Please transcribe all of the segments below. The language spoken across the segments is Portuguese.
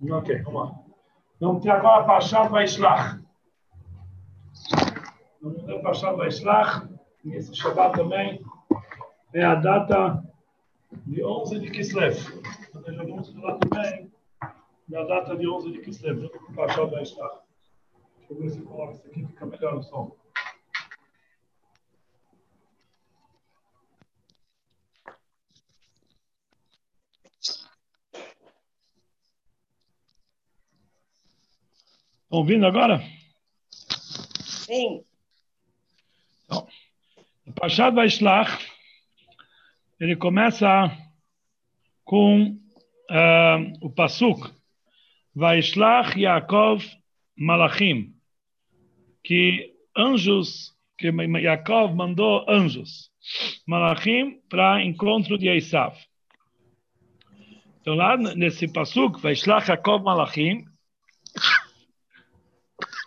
Ok, vamos lá. Vamos ter agora a Pashat Vaishlach. Vamos ter a Pashat Vaishlach. E esse Shabbat também é a data de 11 de Kislev. Então, já vamos falar também da data de 11 de Kislev, junto com o Pashat Vaishlach. Deixa eu ver se eu coloco isso aqui, fica melhor o som. Estão ouvindo agora? Sim. Então, o Pashat Vaishlach, ele começa com uh, o Pasuk, Vaishlach Yaakov Malachim, que anjos, que Yaakov mandou anjos, Malachim, para encontro de Esav. Então lá nesse Pasuk, Vaishlach Yaakov Malachim,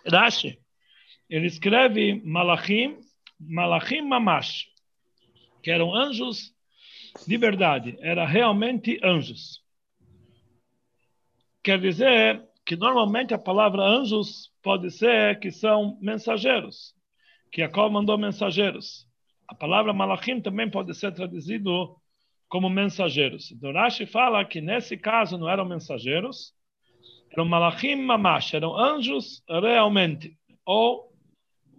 Rashi, ele escreve Malachim, Malachim Mamash, que eram anjos de verdade, era realmente anjos. Quer dizer que normalmente a palavra anjos pode ser que são mensageiros, que Jacob mandou mensageiros. A palavra Malachim também pode ser traduzido como mensageiros. Então Rashi fala que nesse caso não eram mensageiros, eram malachim mamash, eram anjos realmente, ou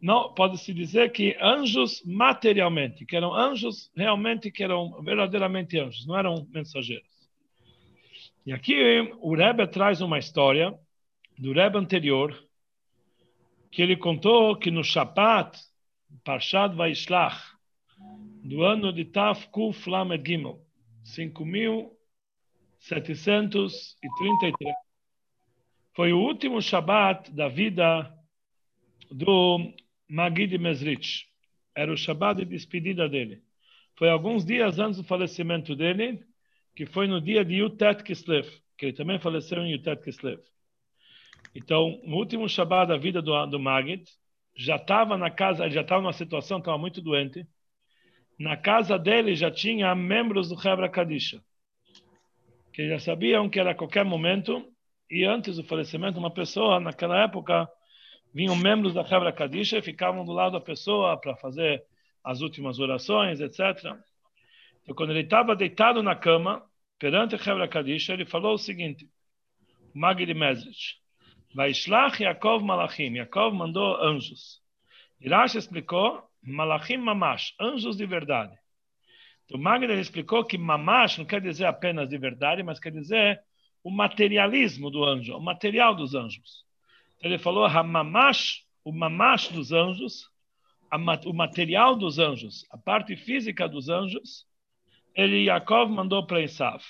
não pode-se dizer que anjos materialmente, que eram anjos realmente, que eram verdadeiramente anjos, não eram mensageiros. E aqui o Rebbe traz uma história do Rebbe anterior, que ele contou que no Shabbat, Parshat Vaishlach, do ano de Taf Kuf Lamed Gimel, 5.733, foi o último Shabat da vida do Magid Mesrich. Era o Shabat de despedida dele. Foi alguns dias antes do falecimento dele, que foi no dia de Yutet Kislev, que ele também faleceu em Yutet Kislev. Então, no último Shabat da vida do, do Magid, já estava na casa, já estava numa situação, estava muito doente. Na casa dele já tinha membros do Hebra Kadisha, que já sabiam que era a qualquer momento e antes do falecimento, uma pessoa, naquela época, vinham membros da Hebra Kadisha e ficavam do lado da pessoa para fazer as últimas orações, etc. Então, quando ele estava deitado na cama, perante a Hebra Kadisha, ele falou o seguinte, Magid Mesrich, Vaishlach Yaakov Malachim, Yaakov mandou anjos. Irash explicou, Malachim Mamash, anjos de verdade. Então, Magda explicou que Mamash não quer dizer apenas de verdade, mas quer dizer o materialismo do anjo, o material dos anjos. Ele falou Hamamash, o mamash dos anjos, o material dos anjos, a parte física dos anjos, ele Yaakov mandou para Esav.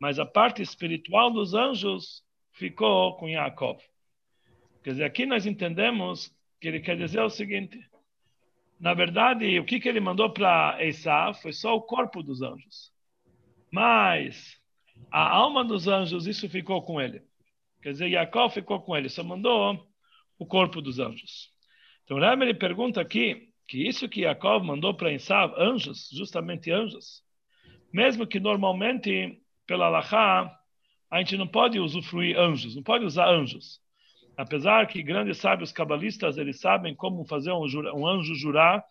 Mas a parte espiritual dos anjos ficou com Yaakov. Quer dizer, aqui nós entendemos que ele quer dizer o seguinte: na verdade, o que, que ele mandou para Esav foi só o corpo dos anjos. Mas a alma dos anjos, isso ficou com ele. Quer dizer, Jacó ficou com ele, só mandou o corpo dos anjos. Então, Rebbe ele pergunta aqui que isso que Jacó mandou para Esav, anjos, justamente anjos, mesmo que normalmente, pela Allahá, a gente não pode usufruir anjos, não pode usar anjos. Apesar que grandes sábios cabalistas, eles sabem como fazer um, um anjo jurar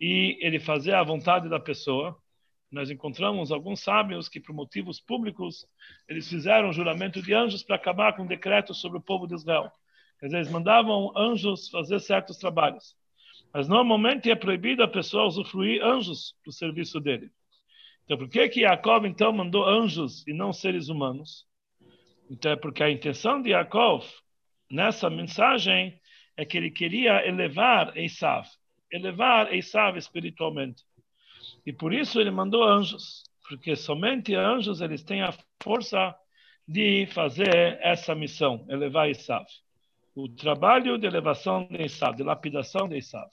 e ele fazer a vontade da pessoa nós encontramos alguns sábios que, por motivos públicos, eles fizeram juramento de anjos para acabar com um decreto sobre o povo de Israel. Quer dizer, eles mandavam anjos fazer certos trabalhos. Mas normalmente é proibido a pessoa usufruir anjos para o serviço dele. Então, por que que Jacob então mandou anjos e não seres humanos? Então, é porque a intenção de Jacob nessa mensagem é que ele queria elevar Esav, elevar Esav espiritualmente. E por isso ele mandou anjos, porque somente anjos eles têm a força de fazer essa missão, elevar Isav. O trabalho de elevação de Isav, de lapidação de Isav.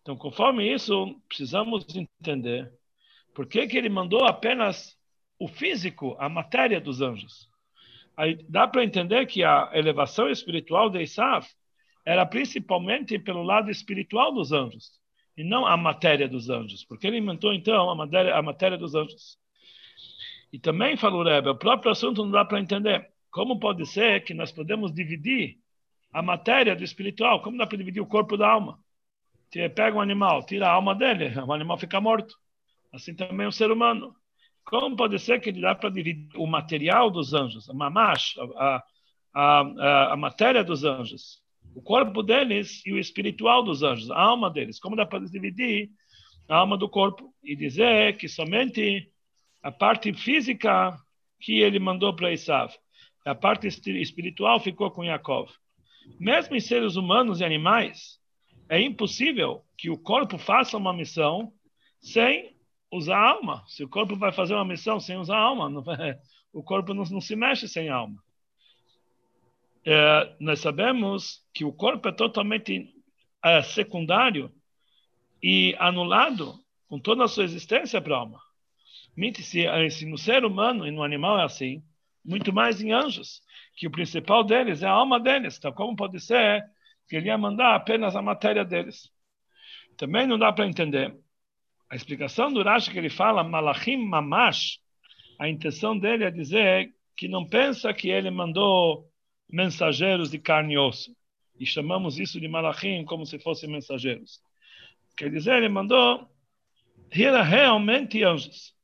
Então, conforme isso, precisamos entender por que, que ele mandou apenas o físico, a matéria dos anjos. Aí dá para entender que a elevação espiritual de Isav era principalmente pelo lado espiritual dos anjos e não a matéria dos anjos, porque ele inventou então a matéria, a matéria dos anjos. E também falou Rebbe, o próprio assunto não dá para entender. como pode ser que nós podemos dividir a matéria do espiritual? Como dá para dividir o corpo da alma? Pega um animal, tira a alma dele, o animal fica morto. Assim também o ser humano. Como pode ser que dá para dividir o material dos anjos, a mamash, a, a, a, a matéria dos anjos, o corpo deles e o espiritual dos anjos, a alma deles? Como dá para dividir a alma do corpo e dizer que somente a parte física que ele mandou para Isav, a parte espiritual ficou com Yaakov. Mesmo em seres humanos e animais, é impossível que o corpo faça uma missão sem usar a alma. Se o corpo vai fazer uma missão sem usar a alma, vai, o corpo não, não, se mexe sem alma. É, nós sabemos que o corpo é totalmente é, secundário e anulado com toda a sua existência para a alma. Se, eh, se no ser humano e no animal é assim, muito mais em anjos, que o principal deles é a alma deles. Então, como pode ser que ele ia mandar apenas a matéria deles? Também não dá para entender. A explicação do Rashi que ele fala, Malachim Mamash, a intenção dele é dizer que não pensa que ele mandou mensageiros de carne e osso. E chamamos isso de Malachim como se fossem mensageiros. Quer dizer, ele mandou realmente anjos.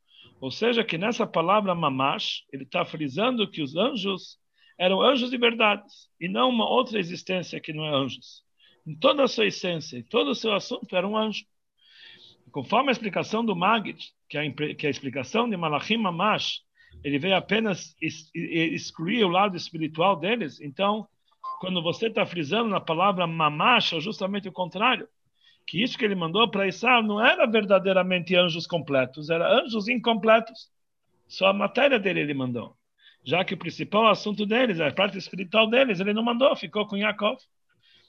Ou seja, que nessa palavra mamash, ele está frisando que os anjos eram anjos de verdade e não uma outra existência que não é anjos. Em toda a sua essência, em todo o seu assunto, era um anjo. Conforme a explicação do Magid, que é que é a explicação de Malachim Mamash, ele veio apenas excluir o lado espiritual deles. Então, quando você está frisando na palavra Mamash, é justamente o contrário que isso que ele mandou para Isaac não era verdadeiramente anjos completos, era anjos incompletos. Só a matéria dele ele mandou. Já que o principal assunto deles, a parte espiritual deles, ele não mandou, ficou com Yaakov.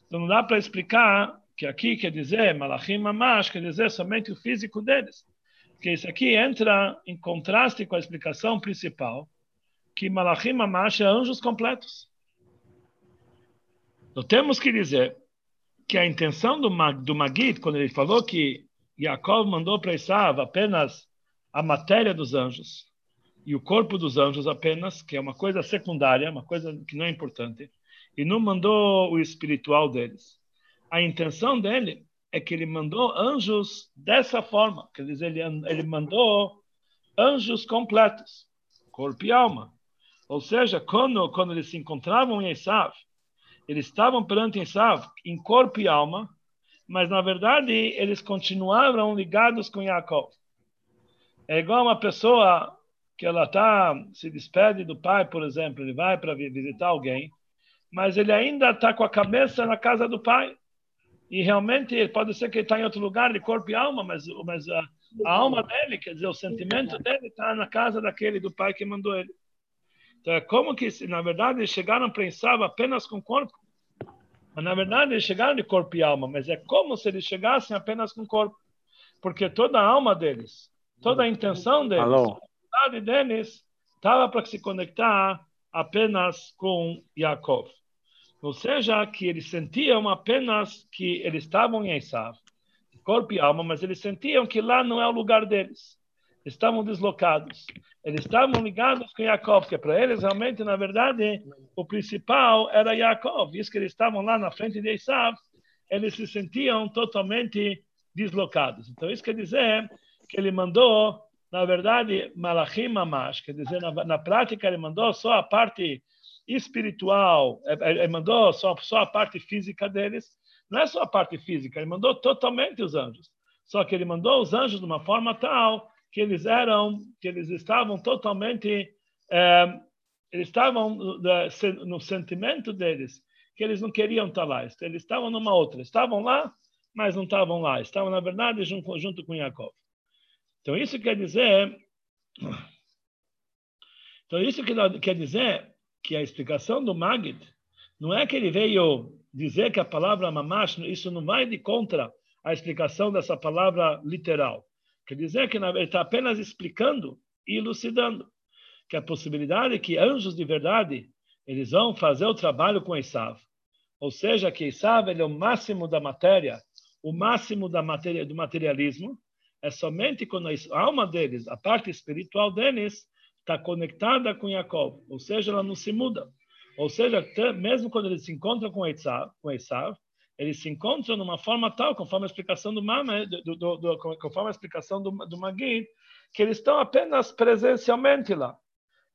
Então não dá para explicar que aqui quer dizer Malachim Mamash, quer dizer somente o físico deles. Porque isso aqui entra em contraste com a explicação principal, que Malachim Mamash é anjos completos. Então temos que dizer que a intenção do, do Magid, quando ele falou que Yaakov mandou para Esav apenas a matéria dos anjos e o corpo dos anjos apenas, que é uma coisa secundária, uma coisa que não é importante, e não mandou o espiritual deles. A intenção dele é que ele mandou anjos dessa forma, quer dizer, ele, ele mandou anjos completos, corpo e alma. Ou seja, quando, quando eles se encontravam em Esav, eles estavam perante Esav em corpo e alma, mas na verdade eles continuavam ligados com Jacob. É igual uma pessoa que ela tá se despede do pai, por exemplo, ele vai para visitar alguém, mas ele ainda está com a cabeça na casa do pai. E realmente pode ser que ele está em outro lugar de corpo e alma, mas, mas a, a alma dele, quer dizer, o sentimento dele está na casa daquele do pai que mandou ele. Então é como que, na verdade, eles chegaram a pensar apenas com corpo. Mas, na verdade, eles chegaram de corpo e alma, mas é como se eles chegassem apenas com corpo. Porque toda a alma deles, toda a intenção deles, Alô. a vontade deles, estava para se conectar apenas com Yaakov. Ou seja, que eles sentiam apenas que eles estavam em Esav, corpo e alma, mas eles sentiam que lá não é o lugar deles estavam deslocados. Eles estavam ligados com Jacob, que para eles realmente, na verdade, o principal era Jacob. Isso que eles estavam lá na frente de Esav, eles se sentiam totalmente deslocados. Então, isso quer dizer que ele mandou, na verdade, Malachim Mamash, quer dizer, na, na prática, ele mandou só a parte espiritual, ele mandou só, só a parte física deles. Não é só a parte física, ele mandou totalmente os anjos. Só que ele mandou os anjos de uma forma tal que eles eram, que eles estavam totalmente, é, eles estavam no sentimento deles, que eles não queriam estar lá, eles estavam numa outra, estavam lá, mas não estavam lá, estavam na verdade junto, junto com Jacob. Então isso quer dizer, então isso quer dizer que a explicação do Magid não é que ele veio dizer que a palavra mamash, isso não vai de contra a explicação dessa palavra literal. Quer dizer que ele está apenas explicando e elucidando que a possibilidade é que anjos de verdade eles vão fazer o trabalho com Esav. Ou seja, que Esav ele é o máximo da matéria, o máximo da matéria, do materialismo, é somente quando a alma deles, a parte espiritual deles, está conectada com Jacob. Ou seja, ela não se muda. Ou seja, mesmo quando eles se encontram com Esav, com Esav eles se encontram numa forma tal, conforme a explicação do Mama, do, do, do, conforme a explicação do, do Magid, que eles estão apenas presencialmente lá.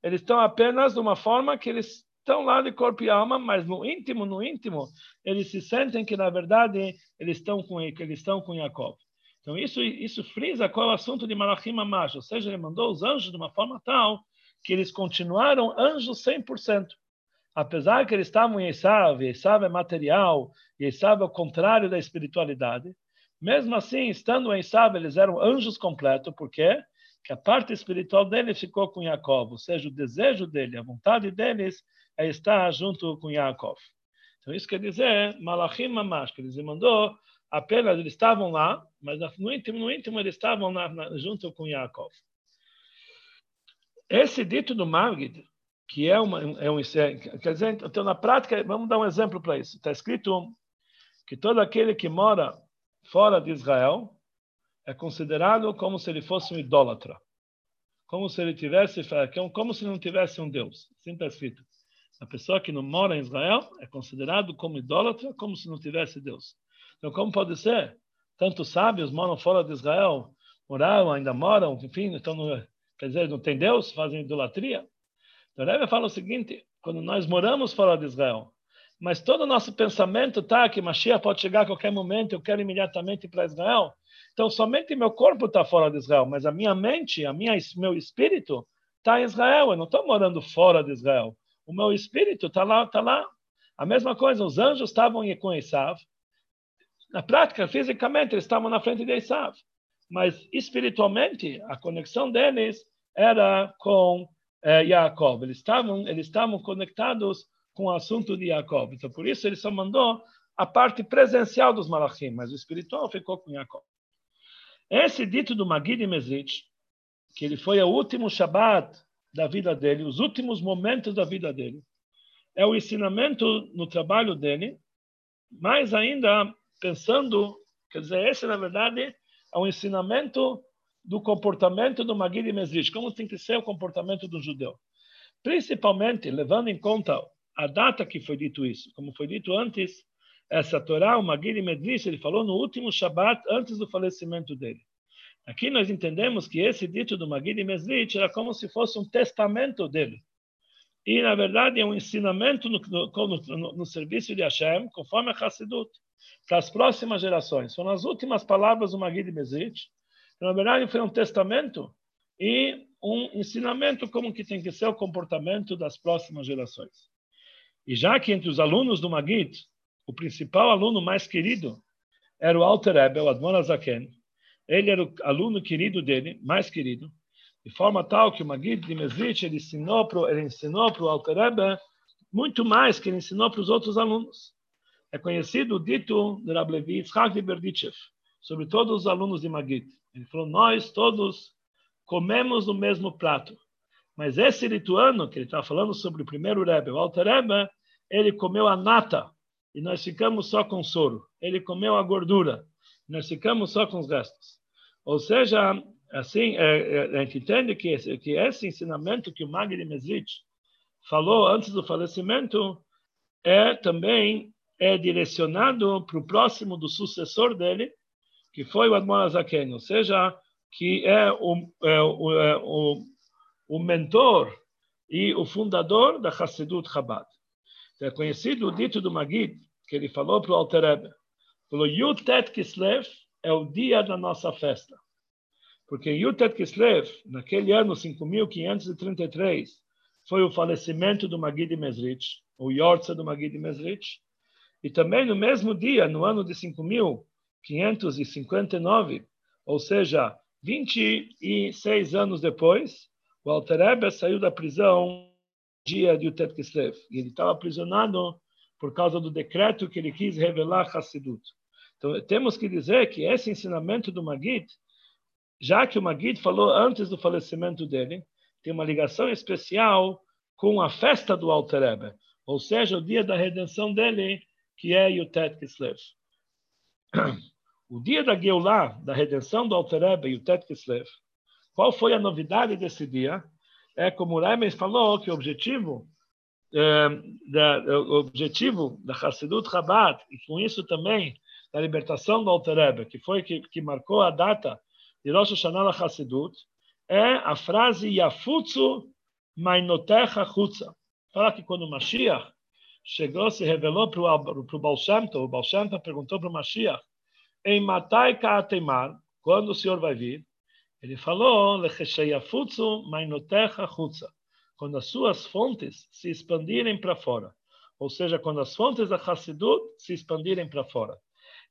Eles estão apenas de uma forma que eles estão lá de corpo e alma, mas no íntimo, no íntimo, eles se sentem que na verdade eles estão com eles estão com Jacob. Então isso isso frisa qual é o assunto de Malachim Amash, ou seja, ele mandou os anjos de uma forma tal que eles continuaram anjos 100% apesar que eles estavam em Esav, Esav é material, Esav é o contrário da espiritualidade, mesmo assim, estando em Esav, eles eram anjos completos, por quê? Que a parte espiritual dele ficou com Jacob, ou seja, o desejo dele, a vontade deles é estar junto com Jacob. Então, isso quer dizer, Malachim Mamash, que eles mandou, apenas eles estavam lá, mas no íntimo, no íntimo eles estavam na, na, junto com Jacob. Esse dito do Magid, que é, uma, é um quer dizer, então na prática, vamos dar um exemplo para isso. Está escrito que todo aquele que mora fora de Israel é considerado como se ele fosse um idólatra, como se ele tivesse, como se não tivesse um Deus. Assim está escrito. A pessoa que não mora em Israel é considerado como idólatra, como se não tivesse Deus. Então, como pode ser? Tantos sábios moram fora de Israel, moraram, ainda moram, enfim, então, quer dizer, não tem Deus, fazem idolatria. Então, Rebbe fala o seguinte: quando nós moramos fora de Israel, mas todo o nosso pensamento está que Mashiach pode chegar a qualquer momento, eu quero imediatamente ir para Israel. Então, somente meu corpo está fora de Israel, mas a minha mente, a minha, meu espírito está em Israel. Eu não estou morando fora de Israel. O meu espírito está lá, está lá. A mesma coisa, os anjos estavam com Esav. Na prática, fisicamente, eles estavam na frente de Esav. Mas espiritualmente, a conexão deles era com é, Jacob. Eles estavam, eles conectados com o assunto de Jacob. Então, por isso, ele só mandou a parte presencial dos malachim, mas o espiritual ficou com Jacob. Esse dito do Magid Mesrich, que ele foi o último Shabat da vida dele, os últimos momentos da vida dele, é o ensinamento no trabalho dele, mais ainda pensando, quer dizer, esse na verdade é um ensinamento do comportamento do Magid Mesrich, como tem que ser o comportamento do judeu. Principalmente levando em conta a data que foi dito isso. Como foi dito antes, essa Torá, o Magid Mesrich, ele falou no último Shabat, antes do falecimento dele. Aqui nós entendemos que esse dito do Magid Mesrich era como se fosse um testamento dele. E, na verdade, é um ensinamento no, no, no, no serviço de Hashem, conforme a Hassidut, para as próximas gerações. São as últimas palavras do Magid Mesrich, na verdade, foi um testamento e um ensinamento como que tem que ser o comportamento das próximas gerações. E já que entre os alunos do Magid, o principal aluno mais querido era o Alter Rebbe, o Admon Azaken. Ele era o aluno querido dele, mais querido, de forma tal que o Magid de para ele ensinou para o Alter Rebbe muito mais que ele ensinou para os outros alunos. É conhecido o dito de Rablevi Yitzhak Berdichev sobre todos os alunos de Magid. Ele falou: Nós todos comemos no mesmo prato. Mas esse lituano, que ele está falando sobre o primeiro Rebbe, o Alter Rebbe, ele comeu a nata e nós ficamos só com soro. Ele comeu a gordura e nós ficamos só com os restos. Ou seja, assim, é, é, a gente entende que esse, que esse ensinamento que o Magri Mesrich falou antes do falecimento é também é direcionado para o próximo do sucessor dele, que foi o Admon Azaken, ou seja, que é o, é, o, é, o, o mentor e o fundador da Hassidut Chabad. É conhecido o dito do Magid, que ele falou para o Alter Rebbe, falou, Yutet Kislev é o dia da nossa festa. Porque Yutet Kislev, naquele ano 5533, foi o falecimento do Magid Mesrich, o Yortza do Magid Mesrich, e também no mesmo dia, no ano de 5000, 559, ou seja, 26 anos depois, o Alter Rebbe saiu da prisão dia de Utet Kislev. E ele estava aprisionado por causa do decreto que ele quis revelar Hassidut. Então, temos que dizer que esse ensinamento do Magid, já que o Magid falou antes do falecimento dele, tem uma ligação especial com a festa do Alter Rebbe, ou seja, o dia da redenção dele, que é Yutet Kislev. O dia da Geulah, da redenção do Alterebe e o Tet Kislev, qual foi a novidade desse dia? É como o Remes falou que o objetivo é, da, o objetivo da Hassidut Chabad, e com isso também da libertação do Alter Rebbe, que foi que, que marcou a data de Rosh Hashanah Hassidut, é a frase Yafutsu Mainotecha Chutza. Fala que quando o Mashiach chegou, se revelou para o Tov, o Tov perguntou para o Mashiach, em Matai Kaatemar, quando o Senhor vai vir? Ele falou, Lechesheyafutsu Mainotecha Chutza quando as suas fontes se expandirem para fora. Ou seja, quando as fontes da Hassidut se expandirem para fora.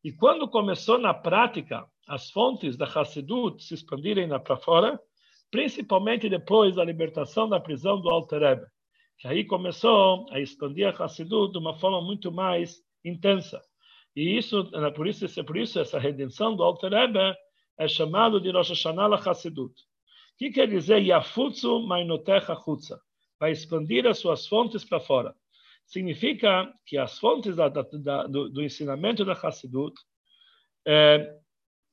E quando começou na prática as fontes da Hassidut se expandirem para fora, principalmente depois da libertação da prisão do Alter Rebbe, que aí começou a expandir a Hassidut de uma forma muito mais intensa. E isso, por isso, por isso essa redenção do Alter Rebbe é chamado de Rosh Hashanah Hassidut. O que quer dizer Yafutsu Mainotecha Chutza? Vai expandir as suas fontes para fora. Significa que as fontes da, da, do, do, ensinamento da Hassidut é,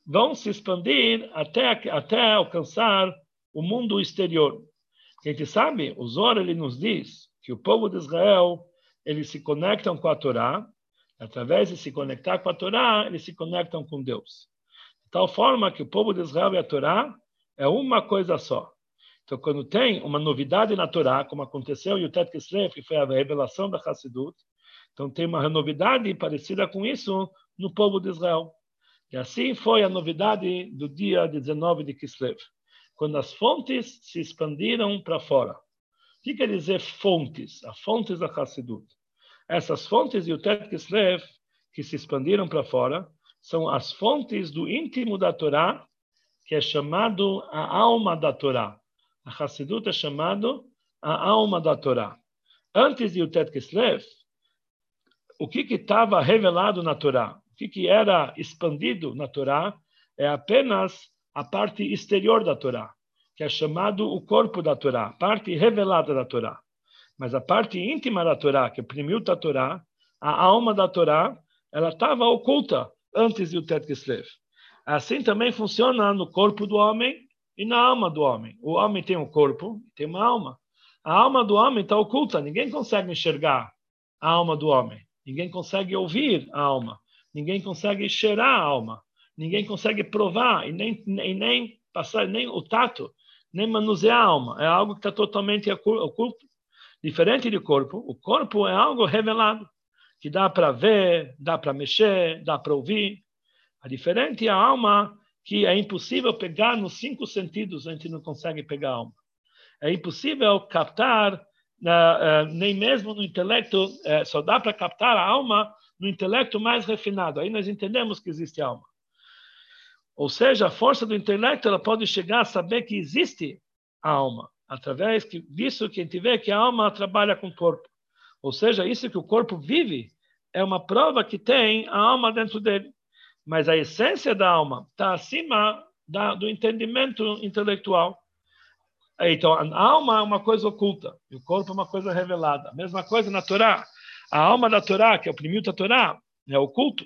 vão se expandir até, até alcançar o mundo exterior. A gente sabe, o Zor ele nos diz que o povo de Israel eles se conectam com a Torá, através de se conectar com a Torá, eles se conectam com Deus. De tal forma que o povo de Israel e a Torá é uma coisa só. Então, quando tem uma novidade na Torá, como aconteceu em Utet Kislev, que foi a revelação da Hassidut, então tem uma novidade parecida com isso no povo de Israel. E assim foi a novidade do dia 19 de Kislev, quando as fontes se expandiram para fora. O que quer dizer fontes? As fontes da Hassidut. Essas fontes de Utet Kislev, que se expandiram para fora, são as fontes do íntimo da Torá que é chamado a alma da Torá. A Hassidut é chamado a alma da Torá. Antes de Utet Kislev, o que estava revelado na Torá, o que, que era expandido na Torá, é apenas a parte exterior da Torá, que é chamado o corpo da Torá, parte revelada da Torá. Mas a parte íntima da Torá, que é da Torá, a alma da Torá, ela estava oculta antes de Utet Kislev. Assim também funciona no corpo do homem e na alma do homem. O homem tem um corpo, tem uma alma. A alma do homem está oculta, ninguém consegue enxergar a alma do homem. Ninguém consegue ouvir a alma. Ninguém consegue cheirar a alma. Ninguém consegue provar e nem, nem, nem passar nem o tato, nem manusear a alma. É algo que está totalmente oculto. Diferente do corpo, o corpo é algo revelado, que dá para ver, dá para mexer, dá para ouvir. A diferente é a alma que é impossível pegar nos cinco sentidos, a gente não consegue pegar a alma. É impossível captar, uh, nem mesmo no intelecto, uh, só dá para captar a alma no intelecto mais refinado. Aí nós entendemos que existe alma. Ou seja, a força do intelecto ela pode chegar a saber que existe a alma, através disso que a gente vê que a alma trabalha com o corpo. Ou seja, isso que o corpo vive é uma prova que tem a alma dentro dele mas a essência da alma está acima da, do entendimento intelectual. Então, a alma é uma coisa oculta e o corpo é uma coisa revelada. Mesma coisa na Torá. A alma da Torá, que é o primeiro da Torá, é oculto.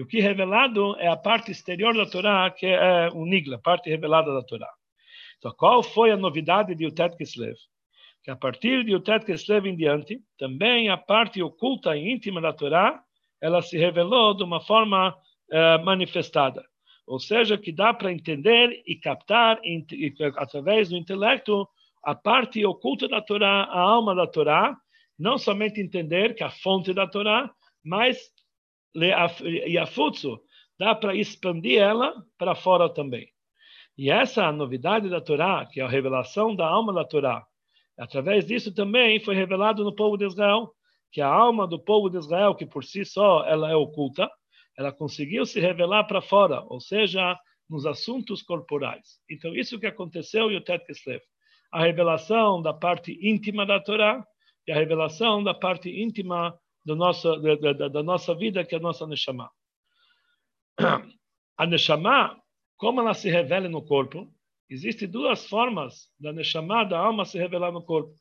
E o que é revelado é a parte exterior da Torá, que é o Nigla, a parte revelada da Torá. Então, qual foi a novidade de Utet Kislev? Que a partir de Utet Kislev em diante, também a parte oculta e íntima da Torá, ela se revelou de uma forma eh, manifestada. Ou seja, que dá para entender e captar através do intelecto a parte oculta da Torá, a alma da Torá, não somente entender que a fonte da Torá, mas e a futsu, dá para expandir ela para fora também. E essa é novidade da Torá, que é a revelação da alma da Torá. Através disso também foi revelado no povo de Israel que a alma do povo de Israel, que por si só ela é oculta, ela conseguiu se revelar para fora, ou seja, nos assuntos corporais. Então, isso que aconteceu em Utet Kislev. A revelação da parte íntima da Torá e a revelação da parte íntima do nosso, da, da, da nossa vida, que é a nossa Neshama. A Neshama, como ela se revela no corpo, existem duas formas da Neshama, da alma, se revelar no corpo.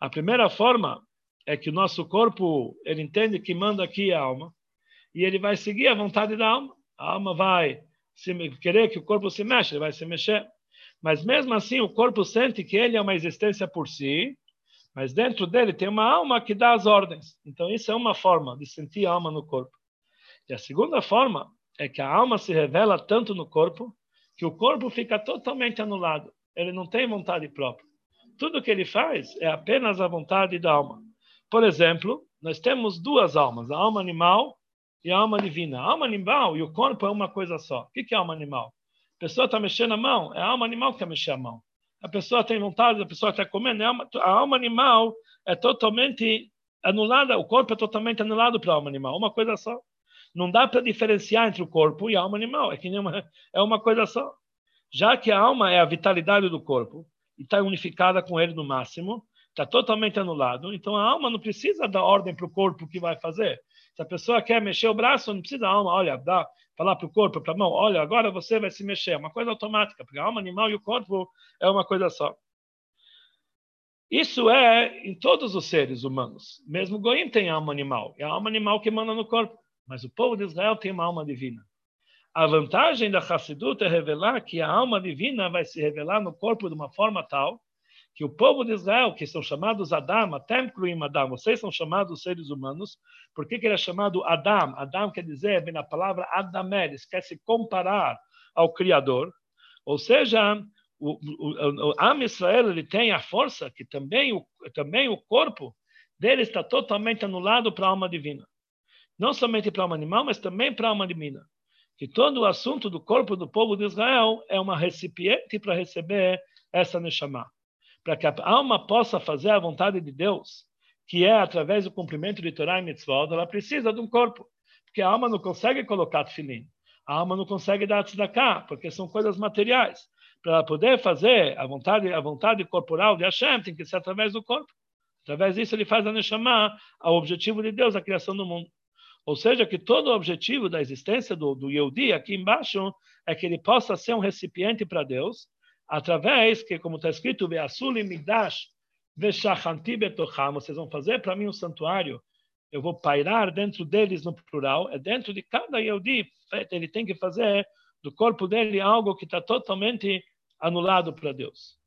A primeira forma é que o nosso corpo, ele entende que manda aqui a alma, e ele vai seguir a vontade da alma. A alma vai se, querer que o corpo se mexa, ele vai se mexer. Mas mesmo assim, o corpo sente que ele é uma existência por si, Mas dentro dele tem uma alma que dá as ordens. Então, isso é uma forma de sentir a alma no corpo. E a segunda forma é que a alma se revela tanto no corpo que o corpo fica totalmente anulado. Ele não tem vontade própria. Tudo que ele faz é apenas a vontade da alma. Por exemplo, nós temos duas almas, a alma animal e a alma divina. A alma animal e o corpo é uma coisa só. O que é alma animal? A pessoa está mexendo a mão, é a alma animal que quer mexer a mão. A pessoa tem vontade, a pessoa está comendo. É a alma animal é totalmente anulada, o corpo é totalmente anulado para a alma animal, uma coisa só. Não dá para diferenciar entre o corpo e a alma animal, é que nem uma, é uma coisa só. Já que a alma é a vitalidade do corpo e está unificada com ele no máximo, está totalmente anulado. Então a alma não precisa dar ordem para o corpo que vai fazer. Se a pessoa quer mexer o braço, não precisa da alma, olha, dá, falar para o corpo, para a mão, olha, agora você vai se mexer. É uma coisa automática, porque a alma animal e o corpo é uma coisa só. Isso é em todos os seres humanos. Mesmo Goim tem alma animal. É a alma animal que manda no corpo. Mas o povo de Israel tem uma alma divina. A vantagem da Hassidut é revelar que a alma divina vai se revelar no corpo de uma forma tal que o povo de Israel, que são chamados Adam, até incluindo Adam, vocês são chamados seres humanos, por que, ele é chamado Adam? Adam quer dizer, vem na palavra Adameres, quer se comparar ao Criador. Ou seja, o, o, o Israel ele tem a força que também o, também o corpo dele está totalmente anulado para a alma divina. Não somente para a alma animal, mas também para a alma divina. Que todo o assunto do corpo do povo de Israel é uma recipiente para receber essa Neshama para que a alma possa fazer a vontade de Deus, que é através do cumprimento de Torah e Mitzvot, ela precisa de um corpo, porque a alma não consegue colocar tefilim, a alma não consegue dar tzedakah, porque são coisas materiais. Para ela poder fazer a vontade, a vontade corporal de Hashem, tem que ser através do corpo. Através disso, ele faz a Neshama ao objetivo de Deus, a criação do mundo. Ou seja, que todo o objetivo da existência do, do Yehudi aqui embaixo é que ele possa ser um recipiente para Deus, através que, como está escrito, Betocham, vocês vão fazer para mim um santuário, eu vou pairar dentro deles no plural, é dentro de cada Yehudi, ele tem que fazer do corpo dele algo que está totalmente anulado para Deus.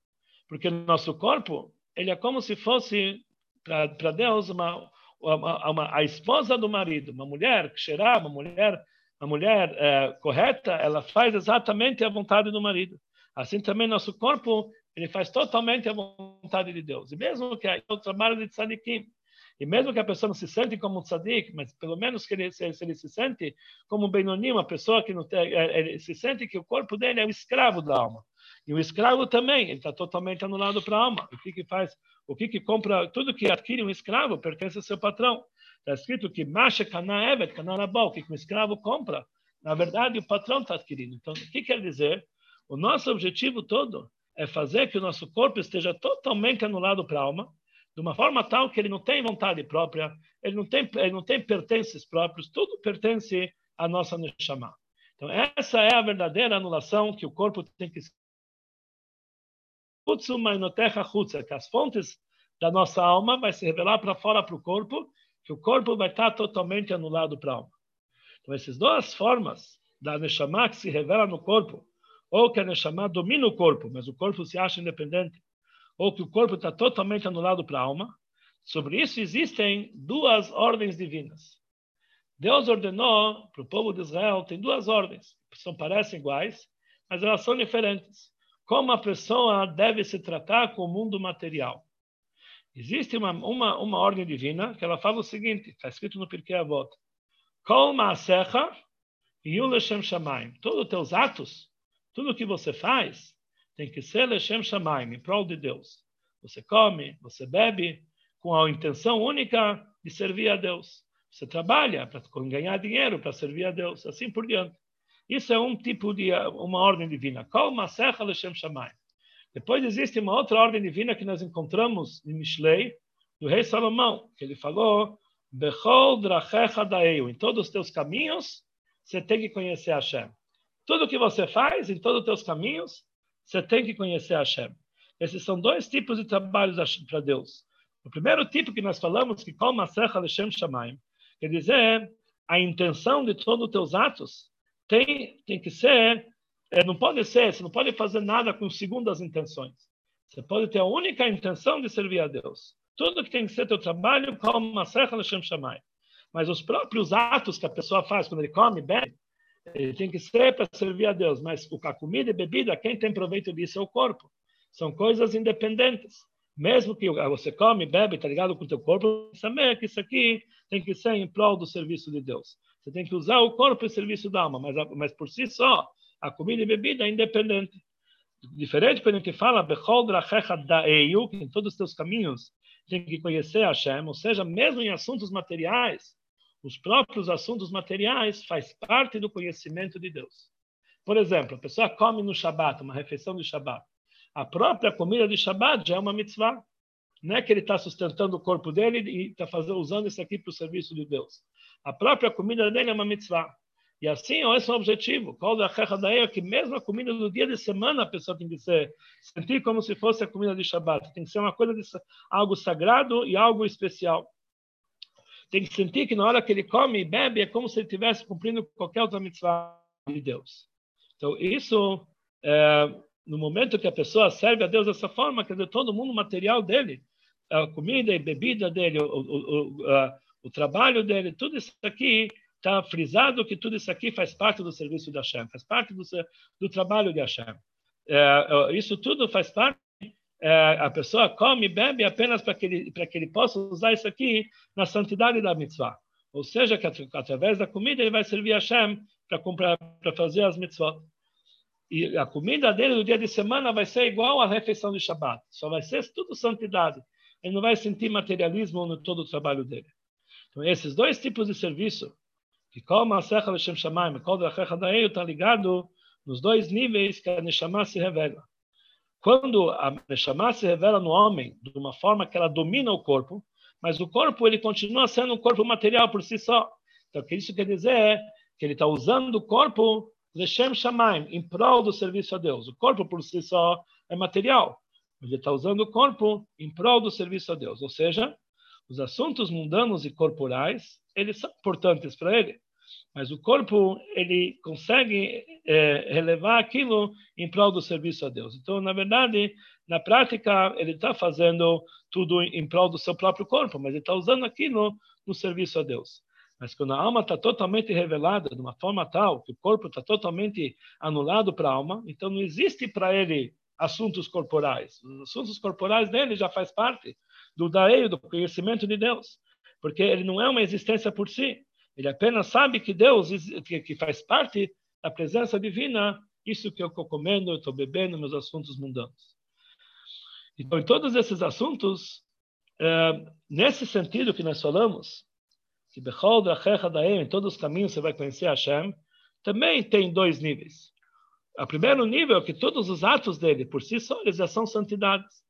Porque nosso corpo, ele é como se fosse para Deus uma, uma, uma, a esposa do marido, uma mulher que cheira, uma mulher, uma mulher é, correta, ela faz exatamente a vontade do marido. Assim também nosso corpo, ele faz totalmente a vontade de Deus. E mesmo que é o trabalho de tzadikim, e mesmo que a pessoa não se sente como um tzadik, mas pelo menos que ele, se, ele se sente como um Benoni, uma pessoa que não tem, é, ele se sente que o corpo dele é o escravo da alma. E o escravo também, ele está totalmente anulado para a alma. O que que faz? O que que compra? Tudo que adquire um escravo pertence ao seu patrão. Está escrito que Masha Kana Evet, Kana o que um escravo compra, na verdade o patrão está adquirindo. Então, o que quer dizer? O nosso objetivo todo é fazer que o nosso corpo esteja totalmente anulado para a alma, de uma forma tal que ele não tem vontade própria, ele não tem, ele não tem pertences próprios, tudo pertence à nossa Neshama. Então, essa é a verdadeira anulação que o corpo tem que que as fontes da nossa alma vai se revelar para fora para o corpo, que o corpo vai estar totalmente anulado para a alma. Então, essas duas formas da Neshama que se revela no corpo, ou que a Neshama domina o corpo, mas o corpo se acha independente, ou que o corpo está totalmente anulado para a alma. Sobre isso existem duas ordens divinas. Deus ordenou para o povo de Israel, tem duas ordens, que são, parecem iguais, mas elas são diferentes. Como a pessoa deve se tratar com o mundo material. Existe uma, uma, uma ordem divina que ela fala o seguinte, está escrito no Pirkei Avot, Kol Maasecha Yulashem Shamayim. Todos os teus atos tudo que você faz tem que ser Lechem Shamaim, em prol de Deus. Você come, você bebe, com a intenção única de servir a Deus. Você trabalha para ganhar dinheiro para servir a Deus, assim por diante. Isso é um tipo de uma ordem divina. Kol Masecha Lechem Shamaim. Depois existe uma outra ordem divina que nós encontramos em Mishlei, do rei Salomão, que ele falou: Bechol drachecha daeu. Em todos os teus caminhos, você tem que conhecer Hashem. Tudo que você faz, em todos os teus caminhos, você tem que conhecer Hashem. Esses são dois tipos de trabalhos para Deus. O primeiro tipo que nós falamos, que como Maserha Leshem Shamaim, quer dizer, a intenção de todos os teus atos tem, tem que ser, é, não pode ser, você não pode fazer nada com segundas intenções. Você pode ter a única intenção de servir a Deus. Tudo que tem que ser teu trabalho, como uma serra Hashem Shammai. Mas os próprios atos que a pessoa faz quando ele come, bebe, ele tem que ser para servir a Deus. Mas a comida e bebida, quem tem proveito disso é o corpo. São coisas independentes. Mesmo que você come, bebe, está ligado com o teu corpo, saber que isso aqui tem que ser em prol do serviço de Deus. Você tem que usar o corpo em serviço da alma, mas, mas por si só, a comida e bebida é independente. Diferente quando a gente fala, que em todos os teus caminhos tem que conhecer Hashem, ou seja, mesmo em assuntos materiais, os próprios assuntos materiais faz parte do conhecimento de Deus. Por exemplo, a pessoa come no Shabat, uma refeição de Shabat. A própria comida de Shabat já é uma mitzvah. Não é que ele está sustentando o corpo dele e está usando isso aqui para o serviço de Deus. A própria comida dele é uma mitzvah. E assim, esse é o objetivo. Qual da é que mesmo a comida do dia de semana a pessoa tem que ser, sentir como se fosse a comida de Shabat. Tem que ser uma coisa de algo sagrado e algo especial. Tem que sentir que na hora que ele come e bebe é como se ele estivesse cumprindo qualquer outra mitzvah de Deus. Então, isso, é, no momento que a pessoa serve a Deus dessa forma, quer dizer, todo mundo, material dele, a comida e bebida dele, o, o, o, o trabalho dele, tudo isso aqui está frisado que tudo isso aqui faz parte do serviço de Hashem, faz parte do, do trabalho de Hashem. É, é, isso tudo faz parte. É, a pessoa come e bebe apenas para que, ele, para que ele possa usar isso aqui na santidade da mitzvah. Ou seja, que através da comida ele vai servir a Hashem para fazer as mitzvot. E a comida dele no dia de semana vai ser igual à refeição de Shabbat. Só vai ser tudo santidade. Ele não vai sentir materialismo no todo o trabalho dele. Então, esses dois tipos de serviço, que como a Secha Hashem Shamayim, qual da Recha Daeio, está ligado nos dois níveis que a Neshama se revela. Quando a Neshama se revela no homem de uma forma que ela domina o corpo, mas o corpo ele continua sendo um corpo material por si só. Então, o que isso quer dizer é que ele está usando o corpo Leshem Shamaim, em prol do serviço a Deus. O corpo por si só é material. Ele está usando o corpo em prol do serviço a Deus. Ou seja, os assuntos mundanos e corporais, eles são importantes para ele, mas o corpo ele consegue é, relevar aquilo em prol do serviço a Deus. Então, na verdade, na prática, ele está fazendo tudo em prol do seu próprio corpo, mas ele está usando aquilo no serviço a Deus. Mas quando a alma está totalmente revelada de uma forma tal que o corpo está totalmente anulado para a alma, então não existe para ele assuntos corporais. Os assuntos corporais dele já faz parte do daeio, do conhecimento de Deus, porque ele não é uma existência por si. Ele apenas sabe que Deus, que faz parte da presença divina, isso que eu estou comendo, eu estou bebendo, meus assuntos mundanos. Então, em todos esses assuntos, é, nesse sentido que nós falamos, que Bechol em todos os caminhos você vai conhecer Hashem, também tem dois níveis. O primeiro nível é que todos os atos dele, por si só, eles já são santidades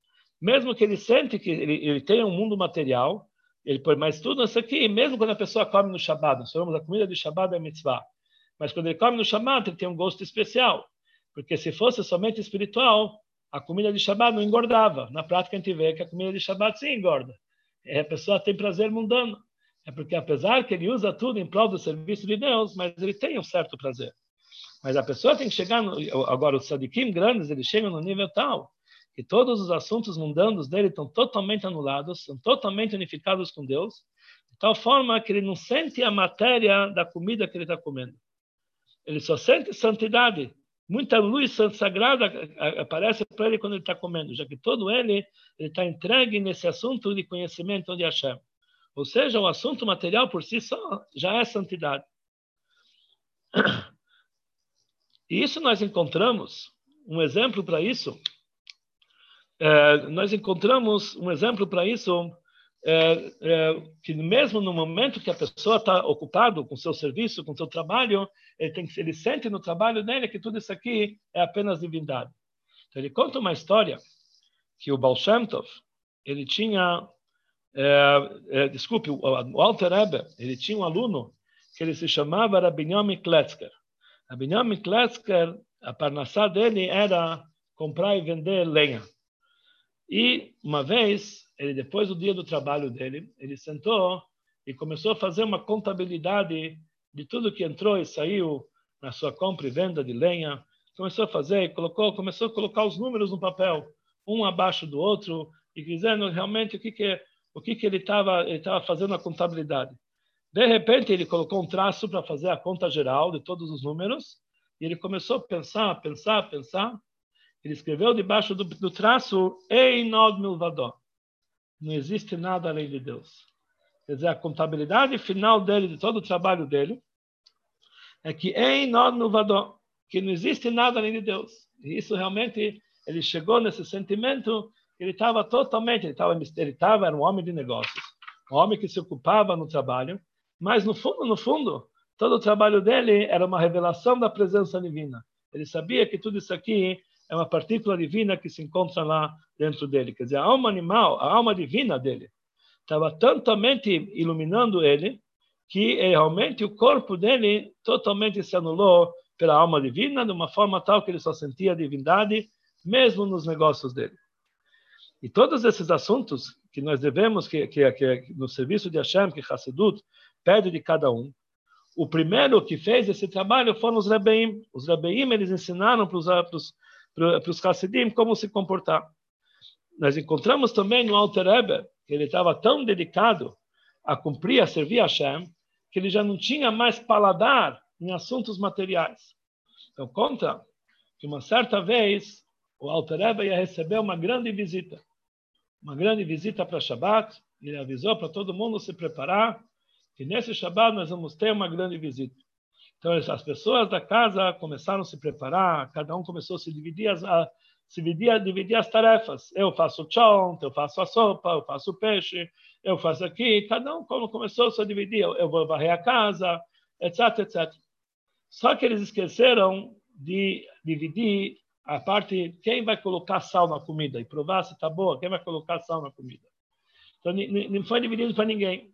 mesmo que ele sente que ele, ele tem um mundo material, ele põe mais tudo isso aqui, mesmo quando a pessoa come no Shabbat, nós falamos a comida do Shabbat é mitzvah, mas quando ele come no Shabbat, ele tem um gosto especial, porque se fosse somente espiritual, a comida de Shabbat não engordava. Na prática, a gente vê que a comida de Shabbat sim engorda. E a pessoa tem prazer mundano. É porque, apesar que ele usa tudo em prol do serviço de Deus, mas ele tem um certo prazer. Mas a pessoa tem que chegar. No, agora, os sadikim grandes, eles chegam no nível tal que todos os assuntos mundanos dele estão totalmente anulados, são totalmente unificados com Deus, de tal forma que ele não sente a matéria da comida que ele está comendo. Ele só sente santidade. Muita luz sagrada aparece para ele quando ele está comendo, já que todo ele está entregue nesse assunto de conhecimento de Hashem. Ou seja, o assunto material por si só já é santidade. E isso nós encontramos um exemplo para isso é, nós encontramos um exemplo para isso, é, é, que mesmo no momento que a pessoa está ocupado com seu serviço, com seu trabalho, ele, tem, ele sente no trabalho dele que tudo isso aqui é apenas divindade. Então, ele conta uma história que o Baal Shem Tov, ele tinha, desculpe, o, o Alter Rebbe, ele tinha um aluno que ele se chamava Rabinyomi Kletzker. Rabinyomi Kletzker, a parnassá dele era comprar e vender lenha. E uma vez, ele depois do dia do trabalho dele, ele sentou e começou a fazer uma contabilidade de tudo que entrou e saiu na sua compra e venda de lenha. Começou a fazer, colocou, começou a colocar os números no papel, um abaixo do outro, e dizendo realmente o que, que o que, que ele estava ele tava fazendo a contabilidade. De repente, ele colocou um traço para fazer a conta geral de todos os números, e ele começou a pensar, pensar, pensar. Ele escreveu debaixo do, do traço, Einod Milvadó. Não existe nada além de Deus. Quer dizer, a contabilidade final dele, de todo o trabalho dele, é que Einod Milvadó, que não existe nada além de Deus. E isso realmente, ele chegou nesse sentimento, ele estava totalmente, ele estava, ele estava, era um homem de negócios, um homem que se ocupava no trabalho, mas no fundo, no fundo, todo o trabalho dele era uma revelação da presença divina. Ele sabia que tudo isso aqui é uma partícula divina que se encontra lá dentro dele. Quer dizer, a alma animal, a alma divina dele, estava totalmente iluminando ele, que realmente o corpo dele totalmente se anulou pela alma divina, de uma forma tal que ele só sentia a divindade, mesmo nos negócios dele. E todos esses assuntos que nós devemos, que, que, que no serviço de Hashem, que Hassidut pede de cada um. O primeiro que fez esse trabalho foram os Rebeim. Os Rebeim, eles ensinaram para os para os Hassidim como se comportar. Nós encontramos também no Alter Rebbe que ele estava tão dedicado a cumprir, a servir a Hashem, que ele já não tinha mais paladar em assuntos materiais. Então, conta que uma certa vez o Alter Rebbe ia receber uma grande visita. Uma grande visita para Shabbat. Ele avisou para todo mundo se preparar que nesse Shabbat nós vamos ter uma grande visita. Então as pessoas da casa começaram a se preparar, cada um começou a se dividir as, a, se dividir, dividir as tarefas. Eu faço o chão, eu faço a sopa, eu faço o peixe, eu faço aqui. Cada um começou a se dividir. Eu, eu vou varrer a casa, etc, etc. Só que eles esqueceram de dividir a parte quem vai colocar sal na comida e provar se está boa, quem vai colocar sal na comida. Então não foi dividido para ninguém.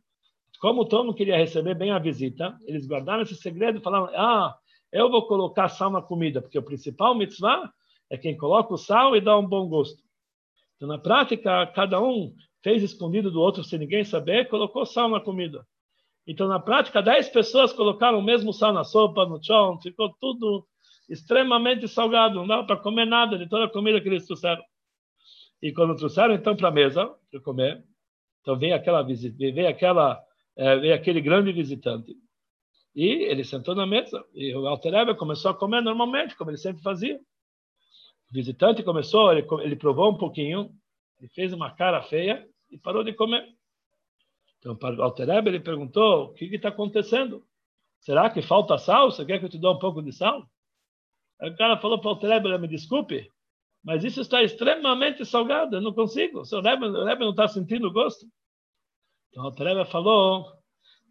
Como Tom não queria receber bem a visita, eles guardaram esse segredo e falaram: Ah, eu vou colocar sal na comida, porque o principal mitzvah é quem coloca o sal e dá um bom gosto. Então, na prática, cada um fez escondido do outro sem ninguém saber, colocou sal na comida. Então, na prática, dez pessoas colocaram o mesmo sal na sopa, no chão, ficou tudo extremamente salgado, não dava para comer nada de toda a comida que eles trouxeram. E quando trouxeram então para a mesa para comer, então veio aquela visita, veio aquela veio aquele grande visitante. E ele sentou na mesa. E o Alter começou a comer normalmente, como ele sempre fazia. O visitante começou, ele, ele provou um pouquinho, ele fez uma cara feia e parou de comer. Então, para o Alter ele perguntou, o que está acontecendo? Será que falta sal? Você quer que eu te dê um pouco de sal? Aí o cara falou para o Alter me desculpe, mas isso está extremamente salgado, eu não consigo. O Rebbe não está sentindo gosto. Então, o Altreba falou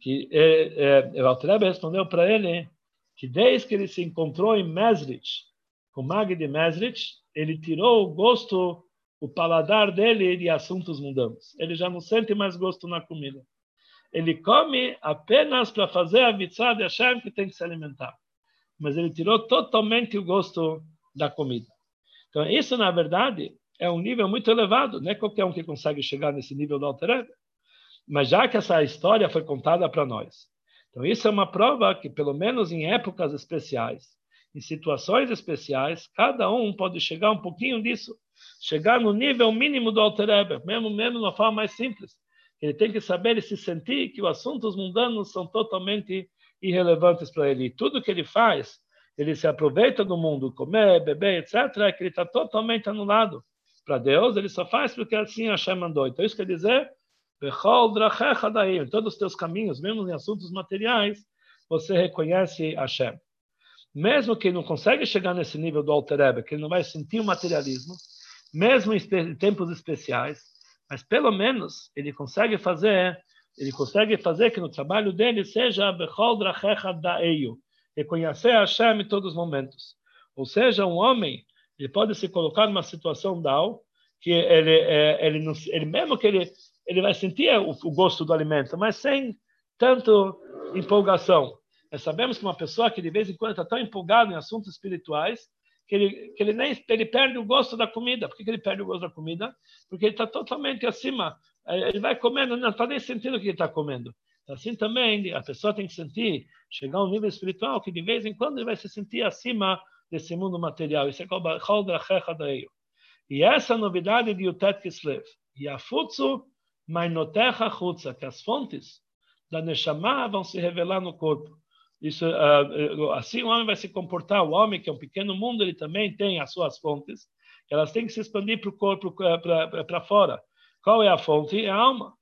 que é, é, respondeu para ele que desde que ele se encontrou em Mesrich, com Mag de Mesrich, ele tirou o gosto, o paladar dele de assuntos mundanos. Ele já não sente mais gosto na comida. Ele come apenas para fazer a mitzvah de Hashem que tem que se alimentar. Mas ele tirou totalmente o gosto da comida. Então, isso, na verdade, é um nível muito elevado. Não é qualquer um que consegue chegar nesse nível do Alter mas já que essa história foi contada para nós, então isso é uma prova que, pelo menos em épocas especiais, em situações especiais, cada um pode chegar um pouquinho disso, chegar no nível mínimo do Alter Eber, mesmo, mesmo uma forma mais simples. Ele tem que saber e se sentir que os assuntos mundanos são totalmente irrelevantes para ele. E tudo que ele faz, ele se aproveita do mundo, comer, beber, etc., é que ele está totalmente anulado. Para Deus, ele só faz porque assim Hashem mandou. Então, isso quer dizer em todos os teus caminhos, mesmo em assuntos materiais, você reconhece Hashem. Mesmo que ele não consegue chegar nesse nível do Alter Ebe, que ele não vai sentir o materialismo, mesmo em tempos especiais, mas pelo menos ele consegue fazer, ele consegue fazer que no trabalho dele seja Bechol Drachecha Daeyu, reconhecer Hashem em todos os momentos. Ou seja, um homem, ele pode se colocar numa situação tal que ele, é, ele, ele mesmo que ele ele vai sentir o, o gosto do alimento, mas sem tanto empolgação. Nós sabemos que uma pessoa que de vez em quando está tão empolgada em assuntos espirituais que ele, que ele nem ele perde o gosto da comida. Por que, que ele perde o gosto da comida? Porque ele está totalmente acima. Ele vai comendo, não está nem sentindo o que ele está comendo. Assim também, a pessoa tem que sentir, chegar a um nível espiritual que de vez em quando ele vai se sentir acima desse mundo material. Isso é E essa novidade de Yutet Kislev. E a Futsu Mainotecha Chutza, que as fontes da Neshama vão se revelar no corpo. Isso, uh, assim o homem vai se comportar. O homem, que é um pequeno mundo, ele também tem as suas fontes. Elas têm que se expandir para o corpo, para fora. Qual é a fonte? É a alma.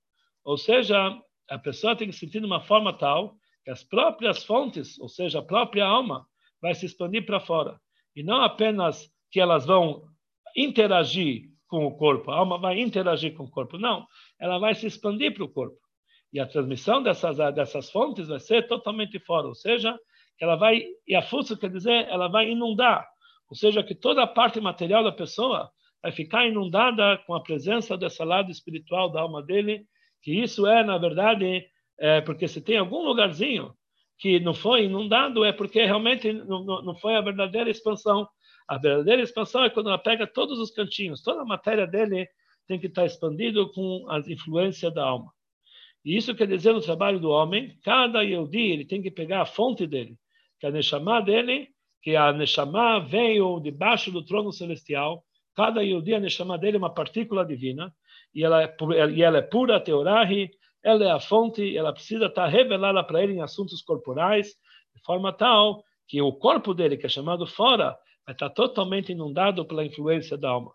Ou seja, a pessoa tem que sentir de uma forma tal que as próprias fontes, ou seja, a própria alma, vai se expandir para fora. E não apenas que elas vão interagir com o corpo, a alma vai interagir com o corpo, não, ela vai se expandir para o corpo. E a transmissão dessas, dessas fontes vai ser totalmente fora, ou seja, ela vai, e a força quer dizer, ela vai inundar, ou seja, que toda a parte material da pessoa vai ficar inundada com a presença desse lado espiritual da alma dele, que isso é, na verdade, é, porque se tem algum lugarzinho que não foi inundado, é porque realmente não, não foi a verdadeira expansão. A verdadeira expansão é quando ela pega todos os cantinhos, toda a matéria dele tem que estar expandido com a influência da alma. E isso quer dizer no trabalho do homem, cada Yehudi, ele tem que pegar a fonte dele, que é a Neshama dele, que a Neshama veio debaixo do trono celestial, cada Yehudi, a Neshama dele é uma partícula divina, e ela é, e ela é pura, teorahi, ela é a fonte, ela precisa estar revelada para ele em assuntos corporais, de forma tal que o corpo dele, que é chamado fora, vai estar totalmente inundado pela influência da alma.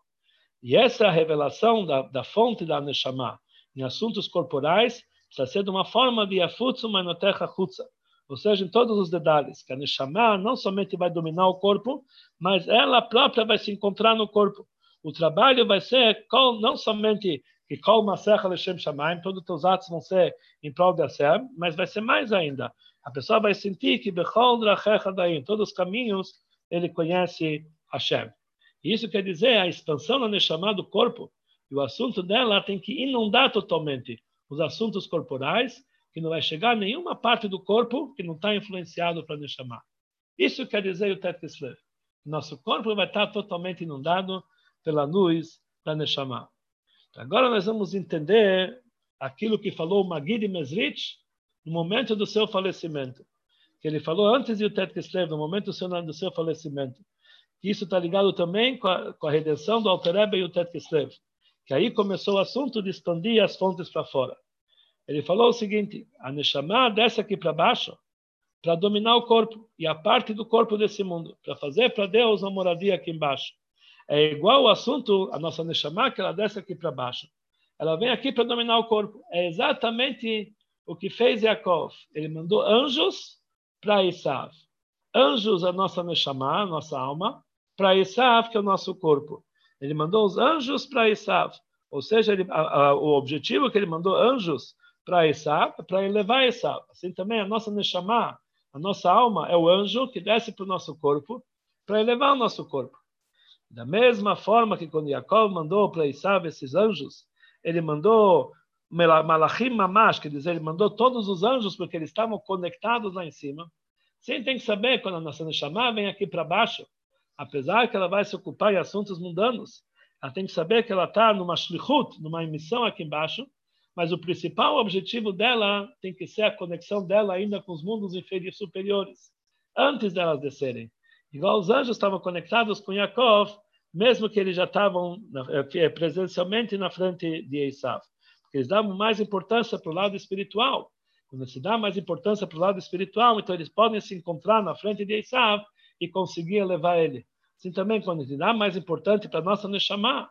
E essa é revelação da, da fonte da Neshama em assuntos corporais, precisa ser de uma forma de Afutsu Manotecha Chutza, ou seja, em todos os detalhes, que a Neshama não somente vai dominar o corpo, mas ela própria vai se encontrar no corpo. O trabalho vai ser não somente que Kol Masecha Leshem Shamaim, todos os teus atos vão ser em prol de Hashem, mas vai ser mais ainda. A pessoa vai sentir que Bechol Drachecha Daim, todos os caminhos, ele conhece Hashem. Isso quer dizer a expansão da Neshama do corpo, e o assunto dela tem que inundar totalmente os assuntos corporais, que não vai chegar nenhuma parte do corpo que não está influenciado para Neshama. Isso quer dizer o Tet Kislev. Nosso corpo vai estar totalmente inundado pela luz da Neshama. Agora nós vamos entender aquilo que falou Magid Mesrich no momento do seu falecimento. Que ele falou antes de o Tet Kislev, no momento do seu, do seu falecimento. Isso está ligado também com a, com a redenção do Alterebe e o Tet Kislev. Que aí começou o assunto de expandir as fontes para fora. Ele falou o seguinte: a Neshama desce aqui para baixo para dominar o corpo e a parte do corpo desse mundo, para fazer para Deus uma moradia aqui embaixo. É igual o assunto, a nossa Neshama, que ela desce aqui para baixo. Ela vem aqui para dominar o corpo. É exatamente o que fez Yaakov. Ele mandou anjos para Isav. Anjos, a nossa Neshama, a nossa alma, para Isav, que é o nosso corpo. Ele mandou os anjos para Isav. Ou seja, ele, a, a, o objetivo é que ele mandou anjos para Isav, para elevar Isav. Assim também a nossa Neshama, a nossa alma, é o anjo que desce para o nosso corpo para elevar o nosso corpo. Da mesma forma que quando Jacob mandou para Isav esses anjos, ele mandou Malachim Mamash, quer dizer, ele mandou todos os anjos porque eles estavam conectados lá em cima. Você tem que saber quando a nossa Neshama vem aqui para baixo, apesar que ela vai se ocupar em assuntos mundanos, ela tem que saber que ela está numa shlichut, numa emissão aqui embaixo, mas o principal objetivo dela tem que ser a conexão dela ainda com os mundos inferiores superiores, antes delas descerem. Igual os anjos estavam conectados com Yaakov, mesmo que eles já estavam eh, presencialmente na frente de Esav. Eles davam mais importância para o lado espiritual. Quando se dá mais importância para o lado espiritual, então eles podem se encontrar na frente de Esav e conseguir levar ele. Assim também, quando se dá mais importante para a nossa Neshama,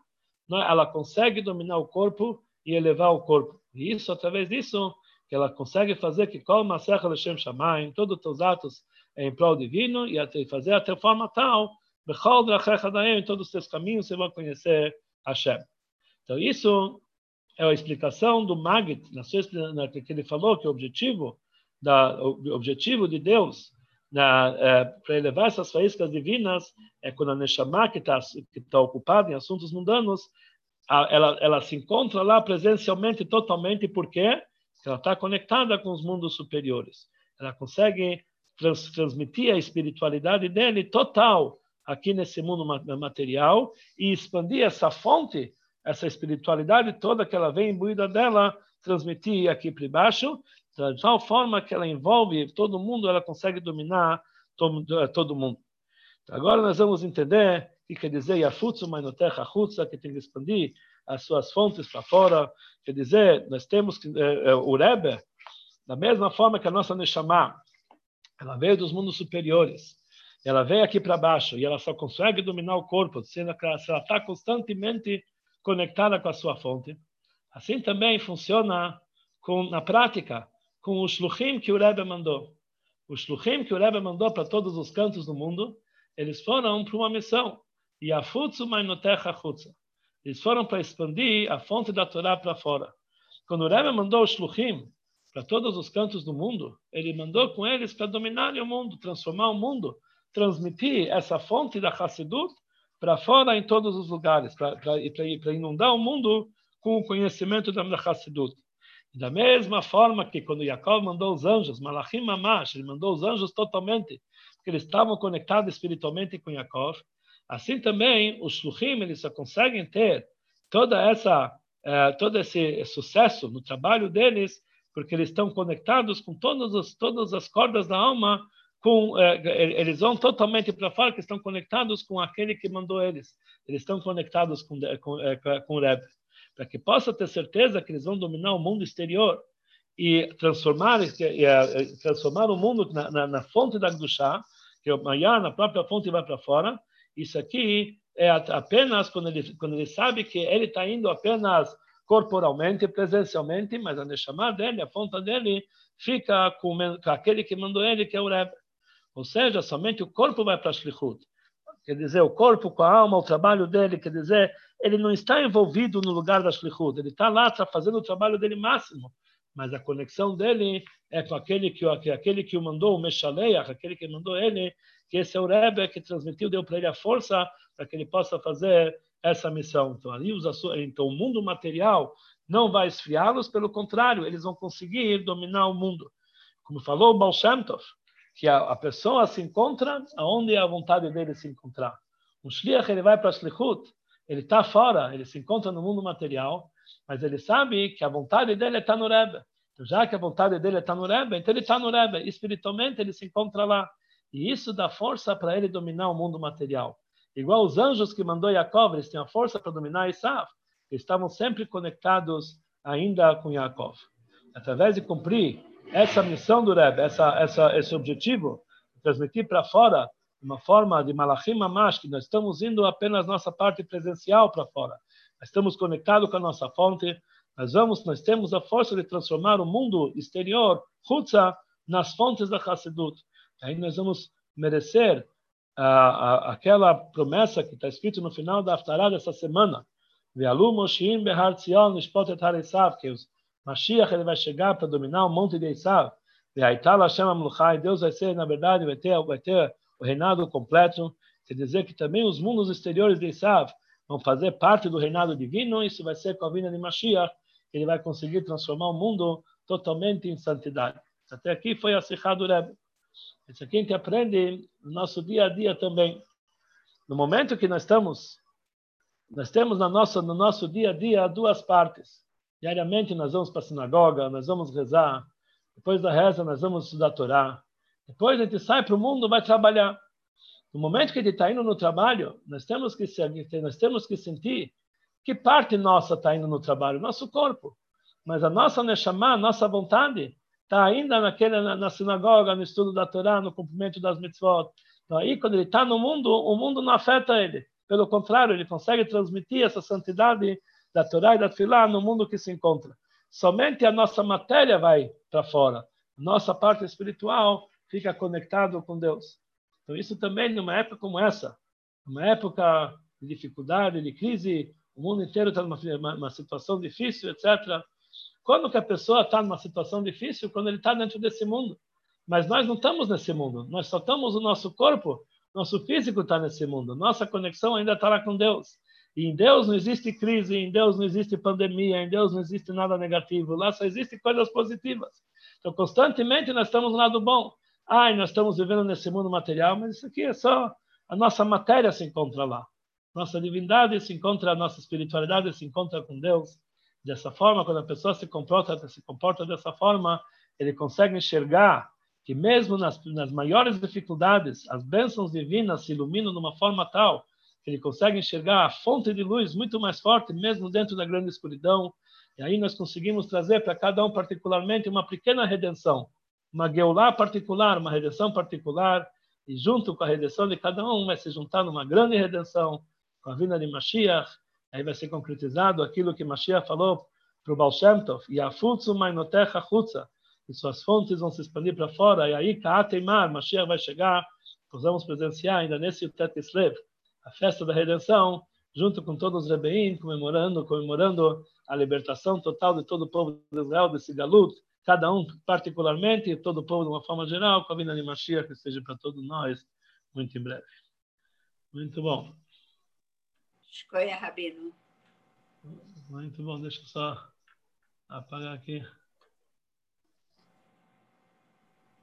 ela consegue dominar o corpo e elevar o corpo. E isso, através disso, que ela consegue fazer que, Serra Lashem Shamayim, todos os teus atos em prol divino e fazer até forma tal, em todos os teus caminhos você vai conhecer Hashem. Então isso é a explicação do Magid, na sua, que ele falou que o objetivo da o objetivo de Deus é, para elevar essas faíscas divinas é quando a Neshama que está tá ocupada em assuntos mundanos a, ela ela se encontra lá presencialmente totalmente porque ela está conectada com os mundos superiores. Ela consegue trans, transmitir a espiritualidade dele total aqui nesse mundo material e expandir essa fonte, essa espiritualidade toda que ela vem imbuída dela, transmitir aqui para baixo, de tal forma que ela envolve todo mundo, ela consegue dominar todo, todo mundo. Agora nós vamos entender o que quer dizer Yafutsu Mainotecha Chutza, que tem que expandir as suas fontes para fora. Quer dizer, nós temos que, é, é, o Rebbe, da mesma forma que a nossa Neshama, ela veio dos mundos superiores, ela veio aqui para baixo e ela só consegue dominar o corpo se ela está constantemente conectada com a sua fonte. Assim também funciona com, na prática com o shluchim que o Rebbe mandou. O shluchim que o Rebbe mandou para todos os cantos do mundo, eles foram para uma missão. E a futsu. Eles foram para expandir a fonte da Torá para fora. Quando o Rebbe mandou o shluchim para todos os cantos do mundo, ele mandou com eles para dominar o mundo, transformar o mundo, transmitir essa fonte da Hassidut para fora em todos os lugares, para inundar o mundo com o conhecimento da Hassidut. Da mesma forma que quando Jacob mandou os anjos, Malachim Mamash, ele mandou os anjos totalmente, porque eles estavam conectados espiritualmente com Jacob, assim também os Shluchim, eles só conseguem ter toda essa, uh, todo esse sucesso no trabalho deles, porque eles estão conectados com todas as, todas as cordas da alma, com, uh, eles vão totalmente para fora, que estão conectados com aquele que mandou eles. Eles estão conectados com, com, uh, com o Rebbe para que possa ter certeza que eles vão dominar o mundo exterior e transformar, e, transformar o mundo na, na, na fonte da Gdushá, que é o Maya, na própria fonte vai para fora. Isso aqui é apenas quando ele, quando ele sabe que ele está indo apenas corporalmente, presencialmente, mas a Neshama dele, a fonte dele, fica com, com aquele que mandou ele, que é o Rebbe. Ou seja, somente o corpo vai para a Shlichut. Quer dizer, o corpo com a alma, o trabalho dele, quer dizer, ele não está envolvido no lugar da shlichut, ele está lá, está fazendo o trabalho dele máximo, mas a conexão dele é com aquele que, aquele que o mandou, o Meshaleach, aquele que mandou ele, que esse é o Rebbe que transmitiu, deu para ele a força para que ele possa fazer essa missão. Então, ali então o mundo material não vai esfriá-los, pelo contrário, eles vão conseguir dominar o mundo. Como falou o Baal Shem Tov, que a, a, pessoa se encontra aonde é a vontade dele se encontrar. Um shliach, ele vai para shlichut, ele está fora, ele se encontra no mundo material, mas ele sabe que a vontade dele está no Rebbe. Então, já que a vontade dele está no Rebbe, então ele está no Rebbe. Espiritualmente, ele se encontra lá. E isso dá força para ele dominar o mundo material. Igual os anjos que mandou Yaakov, eles têm a força para dominar Isaf. Eles estavam sempre conectados ainda com Yaakov. Através de cumprir essa missão do Rebbe, essa, essa, esse objetivo, transmitir para fora uma forma de malachim mamash, que nós estamos indo apenas nossa parte presencial para fora. Nós estamos conectados com a nossa fonte, nós vamos, nós temos a força de transformar o mundo exterior, Hutza, nas fontes da Hassidut. Aí nós vamos merecer aquela promessa que está escrito no final da Haftarah dessa semana. Que os Mashiach ele vai chegar para dominar o monte de Esav. Ve'aital Hashem amluchai, Deus vai ser, na verdade, vai ter, vai ter o reinado completo, quer dizer que também os mundos exteriores de Isav vão fazer parte do reinado divino, isso vai ser com a vinda de Mashiach, ele vai conseguir transformar o mundo totalmente em santidade. Até aqui foi a Sikha do Rebbe. Isso aqui a gente aprende no nosso dia a dia também. No momento que nós estamos, nós temos na nossa, no nosso dia a dia duas partes. Diariamente nós vamos para a sinagoga, nós vamos rezar. Depois da reza nós vamos estudar a Torá. Depois a gente sai para o mundo, vai trabalhar. No momento que ele está indo no trabalho, nós temos que nós temos que sentir que parte nossa está indo no trabalho, nosso corpo. Mas a nossa neshama, a nossa vontade, está ainda naquele, na, na, sinagoga, no estudo da Torá, no cumprimento das mitzvot. Então, aí, quando ele está no mundo, o mundo não afeta ele. Pelo contrário, ele consegue transmitir essa santidade da Torá e da Tfilah no mundo que se encontra. Somente a nossa matéria vai para fora. Nossa parte espiritual fica conectado com Deus. Então, isso também, numa época como essa, uma época de dificuldade, de crise, o mundo inteiro está numa uma situação difícil, etc. Quando que a pessoa está numa situação difícil? Quando ele está dentro desse mundo. Mas nós não estamos nesse mundo. Nós só estamos o nosso corpo, nosso físico está nesse mundo. Nossa conexão ainda está lá com Deus. E em Deus não existe crise, em Deus não existe pandemia, em Deus não existe nada negativo. Lá só existem coisas positivas. Então, constantemente nós estamos no lado bom ai, nós estamos vivendo nesse mundo material, mas isso aqui é só a nossa matéria se encontra lá. Nossa divindade se encontra, a nossa espiritualidade se encontra com Deus. Dessa forma, quando a pessoa se comporta, se comporta dessa forma, ele consegue enxergar que mesmo nas, nas maiores dificuldades, as bênçãos divinas se iluminam de uma forma tal ele consegue enxergar a fonte de luz muito mais forte, mesmo dentro da grande escuridão. E aí nós conseguimos trazer para cada um particularmente uma pequena redenção, uma Geulah particular, uma redenção particular, e junto com a redenção de cada um vai se juntar numa grande redenção, com a vinda de Mashiach, aí vai ser concretizado aquilo que Mashiach falou para o Baal Shem Tov, Yafutsu mainotecha chutza, e suas fontes vão se expandir para fora, e aí Kaateimar, Mashiach vai chegar, nós vamos presenciar ainda nesse Tet Islev, a festa da redenção, junto com todos os Rebeim, comemorando, comemorando a libertação total de todo o povo de Israel desse galut, cada um particularmente e todo o povo de uma forma geral, com a vinda de Mashiach, que seja para todos nós muito em breve. Muito bom. Escolha, Rabino. Muito bom, deixa eu só apagar aqui.